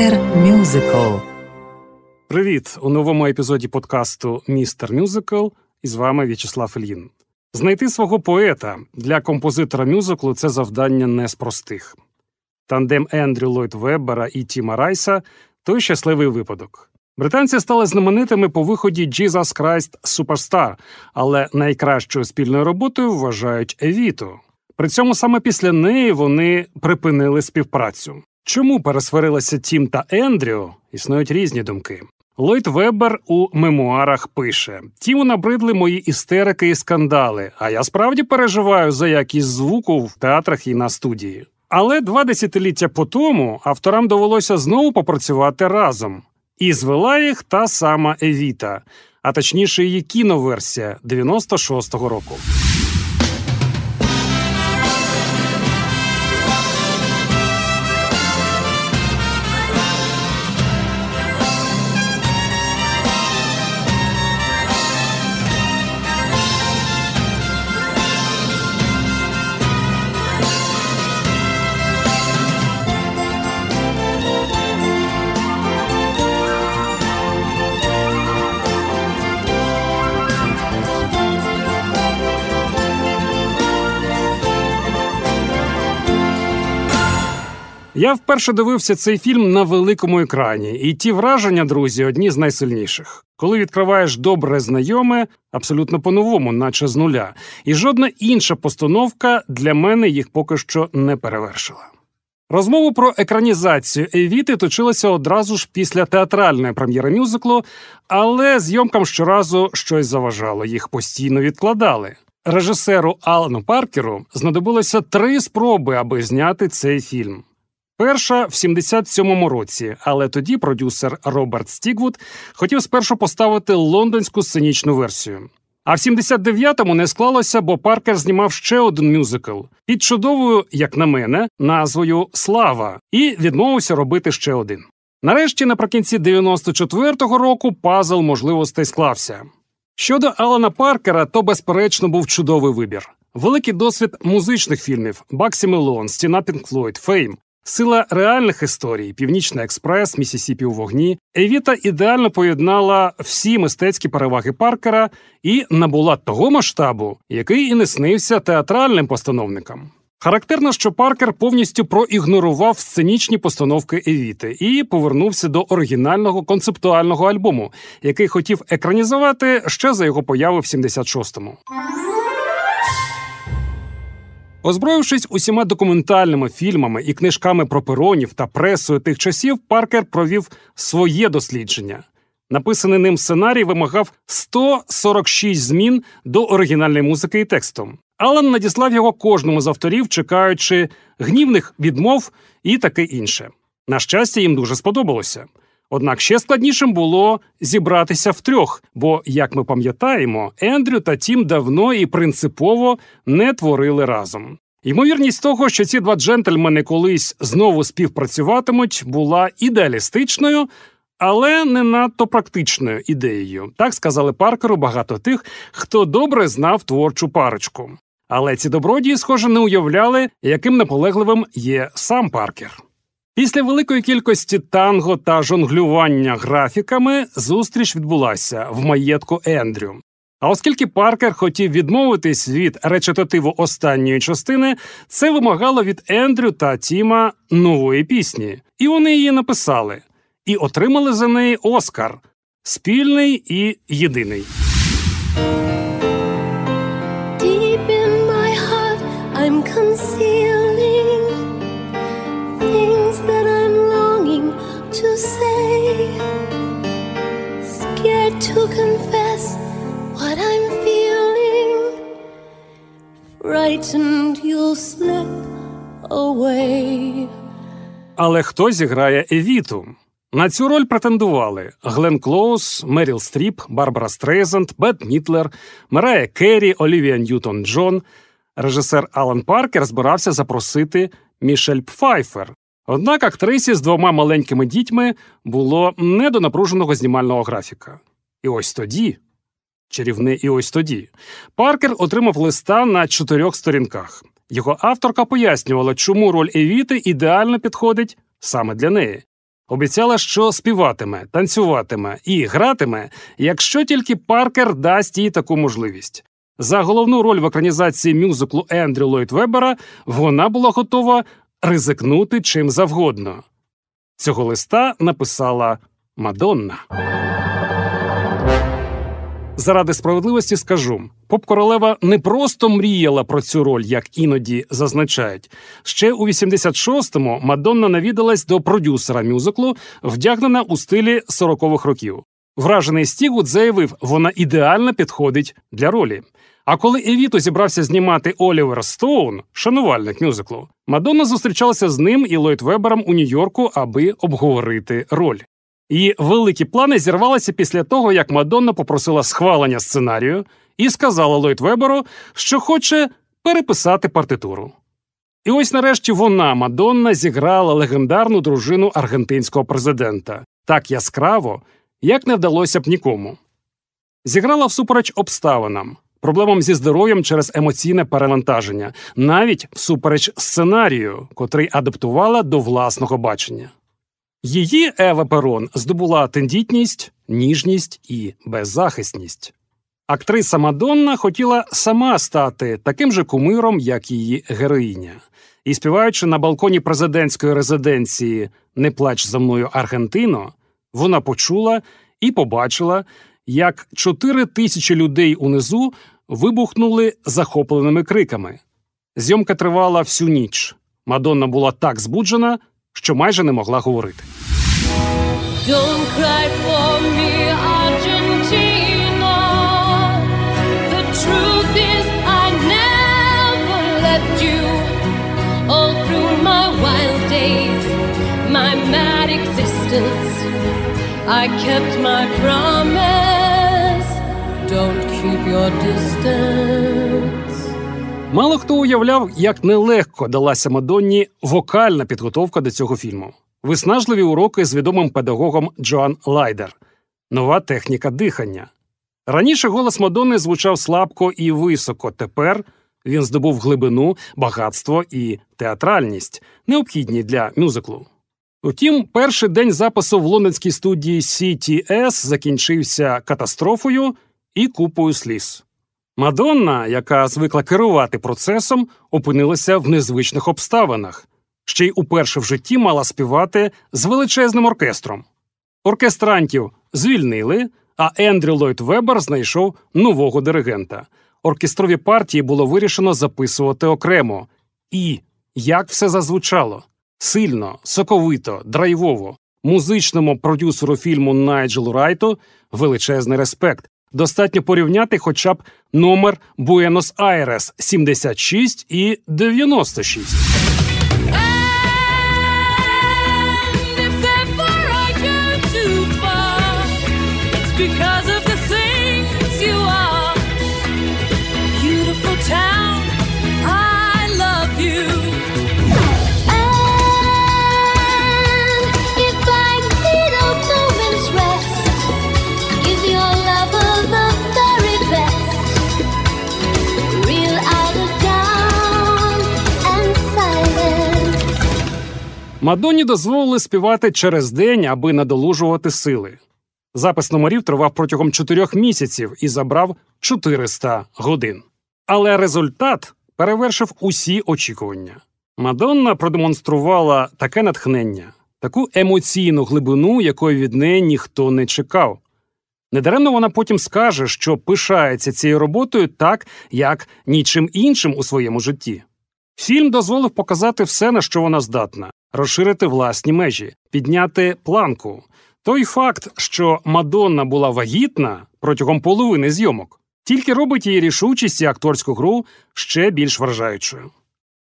Містер Мюзикл. Привіт! У новому епізоді подкасту Містер Мюзикл і з вами В'ячеслав Ільїн. Знайти свого поета для композитора мюзиклу це завдання не з простих. Тандем Ендрю Ллойд Веббера і Тіма Райса той щасливий випадок. Британці стали знаменитими по виході Jesus Christ Superstar, але найкращою спільною роботою вважають Евіту. При цьому саме після неї вони припинили співпрацю. Чому пересварилися Тім та Ендрю? Існують різні думки. Ллойд Вебер у мемуарах пише: Тіму набридли мої істерики і скандали. А я справді переживаю за якість звуку в театрах і на студії. Але два десятиліття по тому авторам довелося знову попрацювати разом. І звела їх та сама Евіта, а точніше її кіноверсія 96-го року. Я вперше дивився цей фільм на великому екрані, і ті враження, друзі, одні з найсильніших. Коли відкриваєш добре знайоме, абсолютно по-новому, наче з нуля, і жодна інша постановка для мене їх поки що не перевершила. Розмову про екранізацію Евіти точилася одразу ж після театральної прем'єри мюзиклу, але зйомкам щоразу щось заважало, їх постійно відкладали. Режисеру Алану Паркеру знадобилося три спроби, аби зняти цей фільм. Перша в 77-му році, але тоді продюсер Роберт Стігвуд хотів спершу поставити лондонську сценічну версію. А в 79-му не склалося, бо Паркер знімав ще один мюзикл під чудовою, як на мене, назвою Слава і відмовився робити ще один. Нарешті, наприкінці 94-го року, пазл можливостей склався. Щодо Алана Паркера, то безперечно був чудовий вибір. Великий досвід музичних фільмів Багсі Мелоун, Стіна Пінк Флойд, Fame. Сила реальних історій, Північний експрес, Місісіпі у вогні, Евіта ідеально поєднала всі мистецькі переваги Паркера і набула того масштабу, який і не снився театральним постановникам. Характерно, що Паркер повністю проігнорував сценічні постановки Евіти і повернувся до оригінального концептуального альбому, який хотів екранізувати ще за його появи в 76-му. Озброївшись усіма документальними фільмами і книжками про перонів та пресою тих часів, Паркер провів своє дослідження. Написаний ним сценарій вимагав 146 змін до оригінальної музики і тексту. Алан надіслав його кожному з авторів, чекаючи гнівних відмов і таке інше. На щастя, їм дуже сподобалося. Однак ще складнішим було зібратися втрьох, бо, як ми пам'ятаємо, Ендрю та Тім давно і принципово не творили разом. Ймовірність того, що ці два джентльмени колись знову співпрацюватимуть, була ідеалістичною, але не надто практичною ідеєю. Так сказали Паркеру багато тих, хто добре знав творчу парочку. Але ці добродії, схоже, не уявляли, яким наполегливим є сам Паркер. Після великої кількості танго та жонглювання графіками зустріч відбулася в маєтку Ендрю. А оскільки Паркер хотів відмовитись від речитативу останньої частини, це вимагало від Ендрю та Тіма нової пісні, і вони її написали і отримали за неї Оскар спільний і єдиний. Але хто зіграє Евіту? На цю роль претендували Глен Клоус, Меріл Стріп, Барбара Стрейзанд, Бетт Мідлер, Мерая Керрі, Олівія Ньютон Джон. Режисер Алан Паркер збирався запросити Мішель Пфайфер. Однак актрисі з двома маленькими дітьми було не до напруженого знімального графіка. І ось тоді, чарівне і ось тоді, Паркер отримав листа на чотирьох сторінках. Його авторка пояснювала, чому роль Евіти ідеально підходить саме для неї. Обіцяла, що співатиме, танцюватиме і гратиме, якщо тільки Паркер дасть їй таку можливість. За головну роль в екранізації мюзиклу Ендрю Ллойд Вебера вона була готова ризикнути чим завгодно. Цього листа написала Мадонна. Заради справедливості скажу, поп королева не просто мріяла про цю роль, як іноді зазначають. Ще у 86-му Мадонна навідалась до продюсера мюзиклу, вдягнена у стилі 40-х років. Вражений Стігут заявив, вона ідеально підходить для ролі. А коли Евіто зібрався знімати Олівер Стоун, шанувальник мюзиклу, Мадонна зустрічалася з ним і Ллойд Вебером у Нью-Йорку, аби обговорити роль. Її великі плани зірвалися після того, як Мадонна попросила схвалення сценарію і сказала Ллойд Веберу, що хоче переписати партитуру. І ось нарешті вона, Мадонна, зіграла легендарну дружину аргентинського президента так яскраво, як не вдалося б нікому. Зіграла всупереч обставинам, проблемам зі здоров'ям через емоційне перевантаження, навіть всупереч сценарію, котрий адаптувала до власного бачення. Її Ева Перон здобула тендітність, ніжність і беззахисність. Актриса Мадонна хотіла сама стати таким же кумиром, як її героїня, і співаючи на балконі президентської резиденції Не плач за мною Аргентино, вона почула і побачила, як чотири тисячі людей унизу вибухнули захопленими криками. Зйомка тривала всю ніч. Мадонна була так збуджена, що майже не могла говорити. Don't cry for me, mad existence, I kept my promise. Don't keep your distance. Мало хто уявляв, як нелегко далася Мадонні вокальна підготовка до цього фільму. Виснажливі уроки з відомим педагогом Джоан Лайдер, нова техніка дихання. Раніше голос Мадонни звучав слабко і високо. Тепер він здобув глибину, багатство і театральність, необхідні для мюзиклу. Утім, перший день запису в лондонській студії CTS закінчився катастрофою і купою сліз. Мадонна, яка звикла керувати процесом, опинилася в незвичних обставинах, ще й уперше в житті мала співати з величезним оркестром. Оркестрантів звільнили, а Ендрю Ллойд Вебер знайшов нового диригента. Оркестрові партії було вирішено записувати окремо. І як все зазвучало сильно, соковито, драйвово, музичному продюсеру фільму Найджелу Райту величезний респект. Достатньо порівняти хоча б номер Буенос Айрес 76 і 96. Мадонні дозволили співати через день, аби надолужувати сили. Запис номерів тривав протягом чотирьох місяців і забрав 400 годин. Але результат перевершив усі очікування. Мадонна продемонструвала таке натхнення, таку емоційну глибину, якої від неї ніхто не чекав. Недаремно вона потім скаже, що пишається цією роботою так, як нічим іншим у своєму житті. Фільм дозволив показати все, на що вона здатна, розширити власні межі, підняти планку. Той факт, що Мадонна була вагітна протягом половини зйомок, тільки робить її рішучість і акторську гру ще більш вражаючою.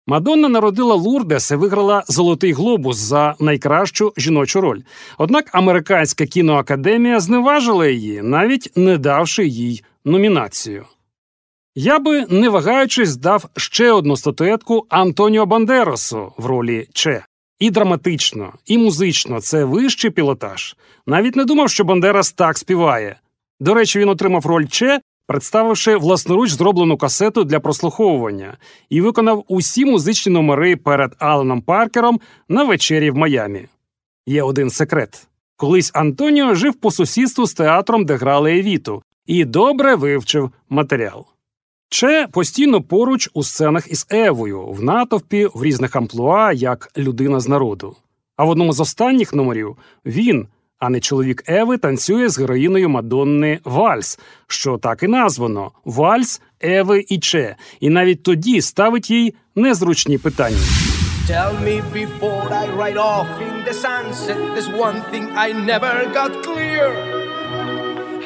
Мадонна народила Лурдес і виграла Золотий глобус за найкращу жіночу роль. Однак американська кіноакадемія зневажила її, навіть не давши їй номінацію. Я би, не вагаючись, дав ще одну статуетку Антоніо Бандеросу в ролі Че. І драматично, і музично це вищий пілотаж. Навіть не думав, що Бандерас так співає. До речі, він отримав роль Че, представивши власноруч зроблену касету для прослуховування, і виконав усі музичні номери перед Аленом Паркером на вечері в Майамі. Є один секрет. Колись Антоніо жив по сусідству з театром, де грали Евіту, і добре вивчив матеріал. Че постійно поруч у сценах із Евою, в натовпі, в різних амплуа, як людина з народу. А в одному з останніх номерів він, а не чоловік Еви, танцює з героїною Мадонни Вальс, що так і названо Вальс Еви і Че, і навіть тоді ставить їй незручні питання. Tell me before I ride off in the sunset, there's one thing I never got clear.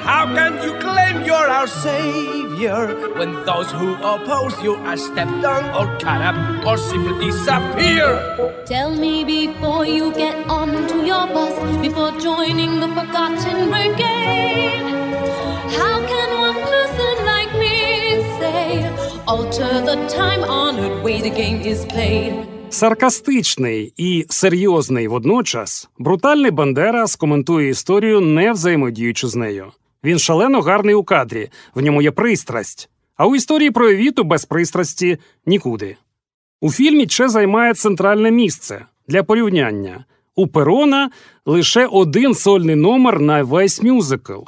How can you claim you're our savior when those who oppose you are stepped on or cut up or simply disappear? Tell me before you get on to your bus, before joining the forgotten brigade. How can one person like me say, alter the time honored way the game is played? Саркастичний і серйозний водночас, брутальний Бандера скоментує історію, не взаємодіючи з нею. Він шалено гарний у кадрі, в ньому є пристрасть. А у історії про Евіту без пристрасті нікуди. У фільмі Че займає центральне місце для порівняння. У Перона лише один сольний номер на весь мюзикл.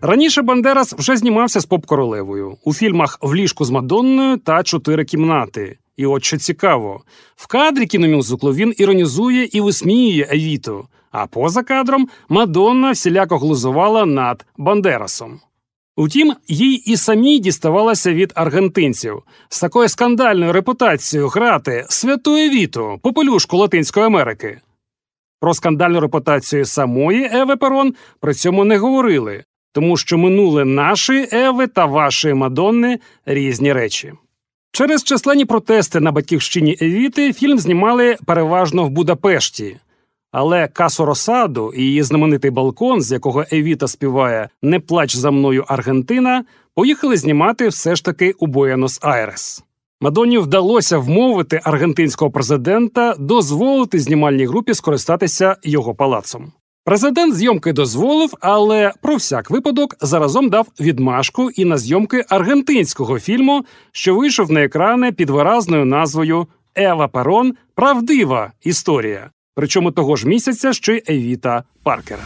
Раніше Бандерас вже знімався з поп-королевою у фільмах В ліжку з Мадонною та Чотири кімнати. І от що цікаво, в кадрі кіномюзиклу він іронізує і висміює Евіту, а поза кадром Мадонна всіляко глузувала над Бандерасом. Утім, їй і самій діставалося від аргентинців з такою скандальною репутацією грати святу Евіту, попелюшку Латинської Америки. Про скандальну репутацію самої Еви Перон при цьому не говорили, тому що минуле нашої Еви та вашої Мадонни різні речі. Через численні протести на батьківщині Евіти фільм знімали переважно в Будапешті. Але Касо Росаду і її знаменитий балкон, з якого Евіта співає Не плач за мною Аргентина, поїхали знімати все ж таки у Буенос-Айрес. Мадонні вдалося вмовити аргентинського президента дозволити знімальній групі скористатися його палацом. Президент зйомки дозволив, але про всяк випадок заразом дав відмашку і на зйомки аргентинського фільму, що вийшов на екрани під виразною назвою Ева Перон Правдива історія. Причому того ж місяця, що й Евіта Паркера.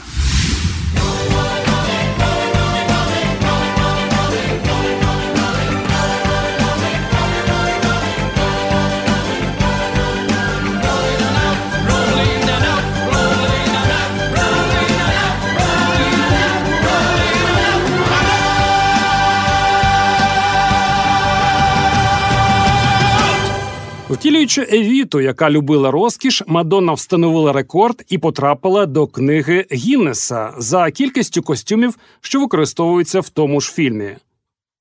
Втілюючи Евіту, яка любила розкіш, Мадонна встановила рекорд і потрапила до книги Гіннеса за кількістю костюмів, що використовуються в тому ж фільмі.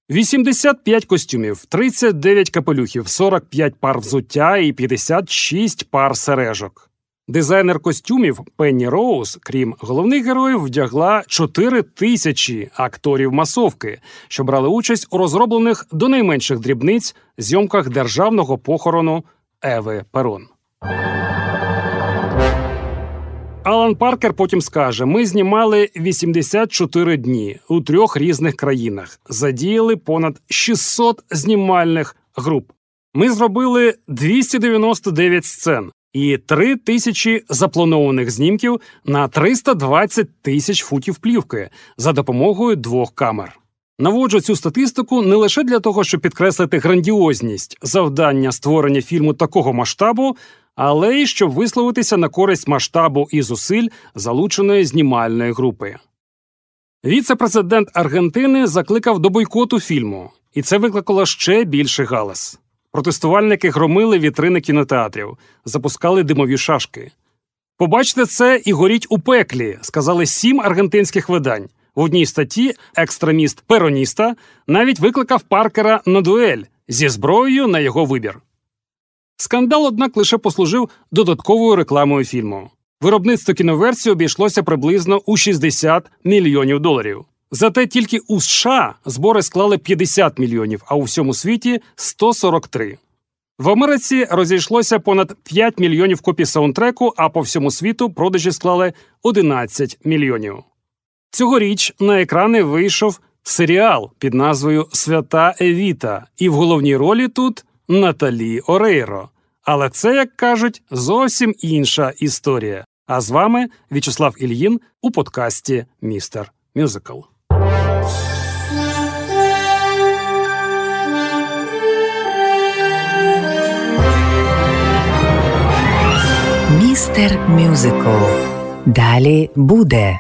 85 костюмів, 39 капелюхів, 45 пар взуття і 56 пар сережок. Дизайнер костюмів Пенні Роуз, крім головних героїв, вдягла 4 тисячі акторів масовки, що брали участь у розроблених до найменших дрібниць зйомках державного похорону Еви Перон. Алан Паркер потім скаже: ми знімали 84 дні у трьох різних країнах, задіяли понад 600 знімальних груп. Ми зробили 299 сцен і 3 тисячі запланованих знімків на 320 тисяч футів плівки за допомогою двох камер. Наводжу цю статистику не лише для того, щоб підкреслити грандіозність завдання створення фільму такого масштабу, але й щоб висловитися на користь масштабу і зусиль залученої знімальної групи. Віце-президент Аргентини закликав до бойкоту фільму, і це викликало ще більший галас. Протестувальники громили вітрини кінотеатрів, запускали димові шашки. Побачте це і горіть у пеклі, сказали сім аргентинських видань. В одній статті екстреміст Пероніста навіть викликав Паркера на дуель зі зброєю на його вибір. Скандал, однак, лише послужив додатковою рекламою фільму. Виробництво кіноверсії обійшлося приблизно у 60 мільйонів доларів. Зате тільки у США збори склали 50 мільйонів, а у всьому світі 143. В Америці розійшлося понад 5 мільйонів копій саундтреку, а по всьому світу продажі склали 11 мільйонів. Цьогоріч на екрани вийшов серіал під назвою Свята Евіта, і в головній ролі тут Наталі Орейро. Але це, як кажуть, зовсім інша історія. А з вами В'ячеслав Ільїн у подкасті Містер Мюзикл. Містер Мюзикл. Далі буде.